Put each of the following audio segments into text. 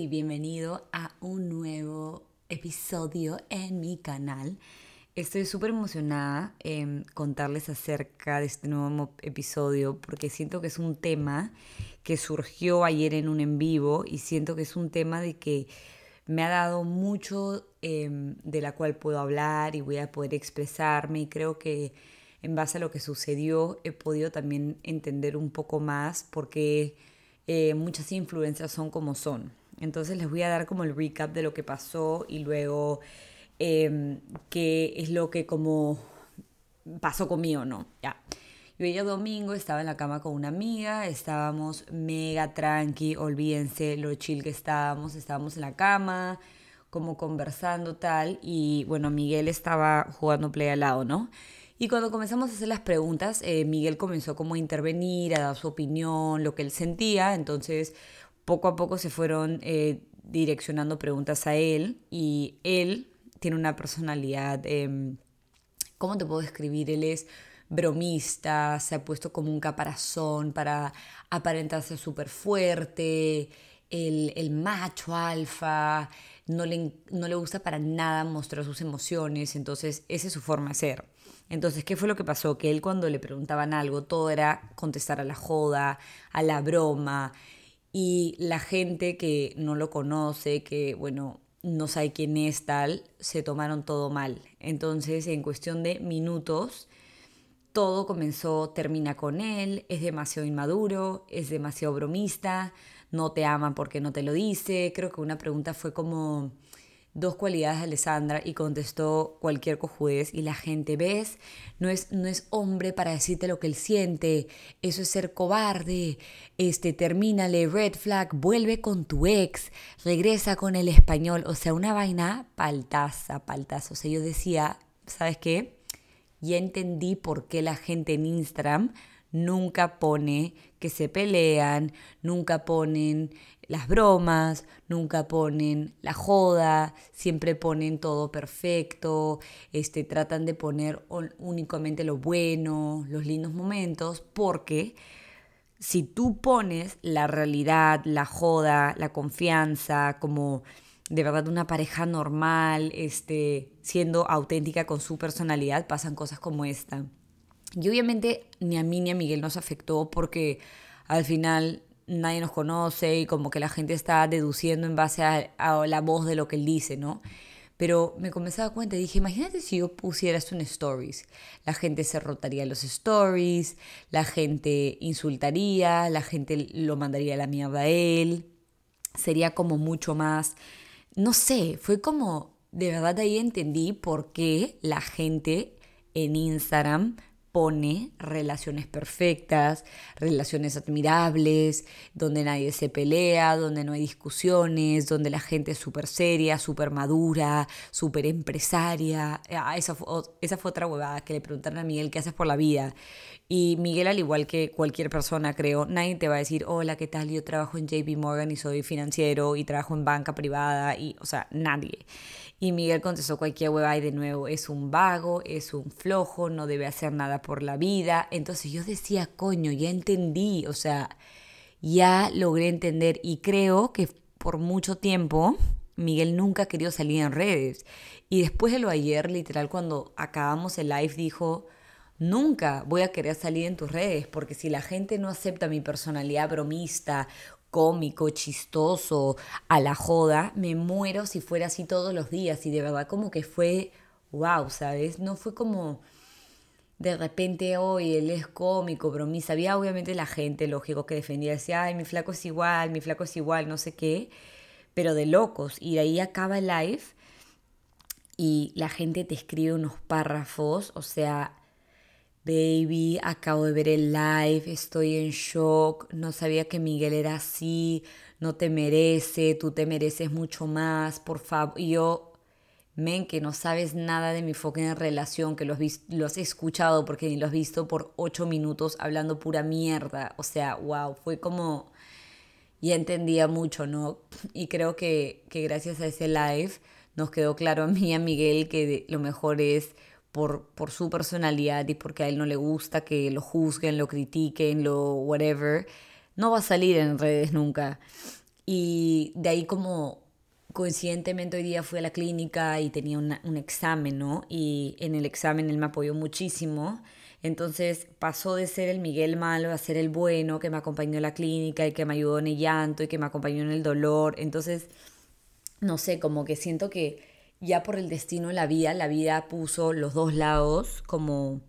y bienvenido a un nuevo episodio en mi canal. Estoy súper emocionada en contarles acerca de este nuevo episodio porque siento que es un tema que surgió ayer en un en vivo y siento que es un tema de que me ha dado mucho em, de la cual puedo hablar y voy a poder expresarme y creo que en base a lo que sucedió he podido también entender un poco más porque eh, muchas influencias son como son. Entonces les voy a dar como el recap de lo que pasó y luego em, qué es lo que como pasó conmigo, ¿no? Ya. Yo ella domingo estaba en la cama con una amiga, estábamos mega tranqui, olvídense lo chill que estábamos, estábamos en la cama, como conversando tal, y bueno, Miguel estaba jugando play al lado, ¿no? Y cuando comenzamos a hacer las preguntas, eh, Miguel comenzó como a intervenir, a dar su opinión, lo que él sentía. Entonces, poco a poco se fueron eh, direccionando preguntas a él. Y él tiene una personalidad, em, ¿cómo te puedo describir? Él es bromista, se ha puesto como un caparazón para aparentarse súper fuerte, el, macho alfa, no le, no le gusta para nada mostrar sus emociones, entonces esa es su forma de ser. Entonces, ¿qué fue lo que pasó? Que él cuando le preguntaban algo, todo era contestar a la joda, a la broma, y la gente que no lo conoce, que, bueno, no sabe quién es tal, se tomaron todo mal. Entonces, en cuestión de minutos, todo comenzó, termina con él, es demasiado inmaduro, es demasiado bromista, no te ama porque no te lo dice. Creo que una pregunta fue como dos cualidades de Alessandra y contestó cualquier cojudez y la gente, ¿ves? No es, no es hombre para decirte lo que él siente, eso es ser cobarde, este, termínale, red flag, vuelve con tu ex, regresa con el español, o sea, una vaina paltaza, paltaza, o sea, yo decía, ¿sabes qué? Ya entendí por qué la gente en Instagram nunca pone que se pelean, nunca ponen las bromas, nunca ponen la joda, siempre ponen todo perfecto, este, tratan de poner únicamente lo bueno, los lindos momentos, porque si tú pones la realidad, la joda, la confianza, como de verdad una pareja normal, este, siendo auténtica con su personalidad, pasan cosas como esta. Y obviamente ni a mí ni a Miguel nos afectó porque al final nadie nos conoce y como que la gente está deduciendo en base a, la voz de lo que él dice, ¿no? Pero me comencé a dar cuenta y dije, imagínate si yo pusiera esto en stories. La gente se rotaría los stories, la gente insultaría, la gente lo mandaría a la mierda a él. Sería como mucho más, no sé, fue como, de verdad ahí entendí por qué la gente en Instagram pone relaciones perfectas, relaciones admirables, donde nadie se pelea, donde no hay discusiones, donde la gente es súper seria, súper madura, súper empresaria. Ah, esa, fue, otra huevada que le preguntaron a Miguel qué haces por la vida. Y Miguel, al igual que cualquier persona, creo, nadie te va a decir, hola, ¿qué tal? Yo trabajo en JP Morgan y soy financiero y trabajo en banca privada y, o sea, nadie. Y Miguel contestó cualquier hueva y de nuevo, es un vago, es un flojo, no debe hacer nada por la vida. Entonces yo decía, coño, ya entendí, o sea, ya logré entender y creo que por mucho tiempo Miguel nunca ha querido salir en redes. Y después de lo ayer, literal, cuando acabamos el live, dijo, nunca voy a querer salir en tus redes, porque si la gente no acepta mi personalidad bromista cómico, chistoso, a la joda, me muero si fuera así todos los días y de verdad como que fue wow, ¿sabes? No fue como de repente hoy él es cómico, bromista. Había obviamente la gente, lógico, que defendía, decía, ay, mi flaco es igual, mi flaco es igual, no sé qué, pero de locos. Y de ahí acaba el live y la gente te escribe unos párrafos, o sea, Baby, acabo de ver el live, estoy en shock, no sabía que Miguel era así, no te merece, tú te mereces mucho más, por favor. Y yo, men, que no sabes nada de mi fucking relación, que lo has, lo has escuchado porque ni lo has visto por ocho minutos hablando pura mierda. O sea, wow, fue como, ya entendía mucho, ¿no? Y creo que, que gracias a ese live nos quedó claro a mí y a Miguel que lo mejor es por, por su personalidad y porque a él no le gusta que lo juzguen, lo critiquen, lo whatever, no va a salir en redes nunca. Y de ahí como coincidentemente hoy día fui a la clínica y tenía un examen, ¿no? Y en el examen él me apoyó muchísimo. Entonces pasó de ser el Miguel malo a ser el bueno que me acompañó a la clínica y que me ayudó en el llanto y que me acompañó en el dolor. Entonces, no sé, como que siento que ya por el destino de la vida, la vida puso los dos lados como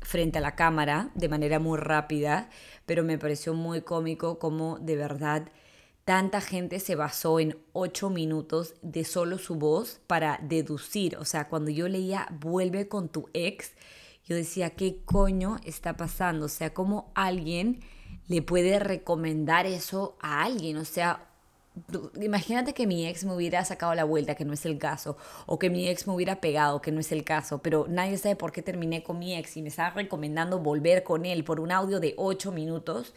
frente a la cámara de manera muy rápida, pero me pareció muy cómico como de verdad tanta gente se basó en ocho minutos de solo su voz para deducir. O sea, cuando yo leía vuelve con tu ex, yo decía, ¿qué coño está pasando? O sea, ¿cómo alguien le puede recomendar eso a alguien? O sea, imagínate que mi ex me hubiera sacado la vuelta, que no es el caso, o que mi ex me hubiera pegado, que no es el caso, pero nadie sabe por qué terminé con mi ex y me estaba recomendando volver con él por un audio de ocho minutos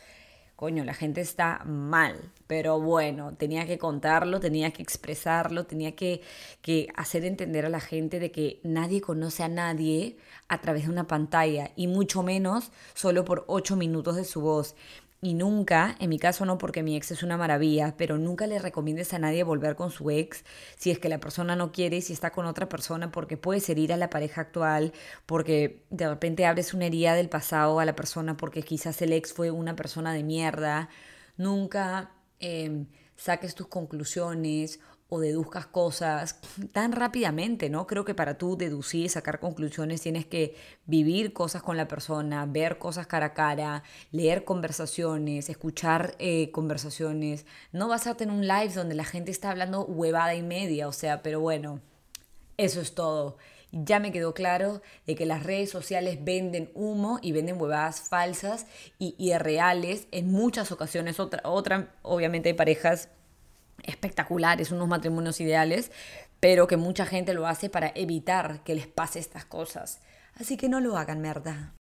coño, la gente está mal, pero bueno, tenía que contarlo, tenía que expresarlo, tenía que, que, hacer entender a la gente de que nadie conoce a nadie a través de una pantalla y mucho menos solo por ocho minutos de su voz. Y nunca, en mi caso no porque mi ex es una maravilla, pero nunca le recomiendes a nadie volver con su ex si es que la persona no quiere, si está con otra persona, porque puedes herir a la pareja actual, porque de repente abres una herida del pasado a la persona porque quizás el ex fue una persona de mierda. Nunca em, saques tus conclusiones o deduzcas cosas tan rápidamente, ¿no? Creo que para tú deducir y sacar conclusiones tienes que vivir cosas con la persona, ver cosas cara a cara, leer conversaciones, escuchar eh, conversaciones. No vas a tener un live donde la gente está hablando huevada y media, o sea, pero bueno, eso es todo. Ya me quedó claro de que las redes sociales venden humo y venden huevadas falsas y irreales en muchas ocasiones. Otra, otra obviamente hay parejas espectaculares, unos matrimonios ideales, pero que mucha gente lo hace para evitar que les pase estas cosas. Así que no lo hagan, merda.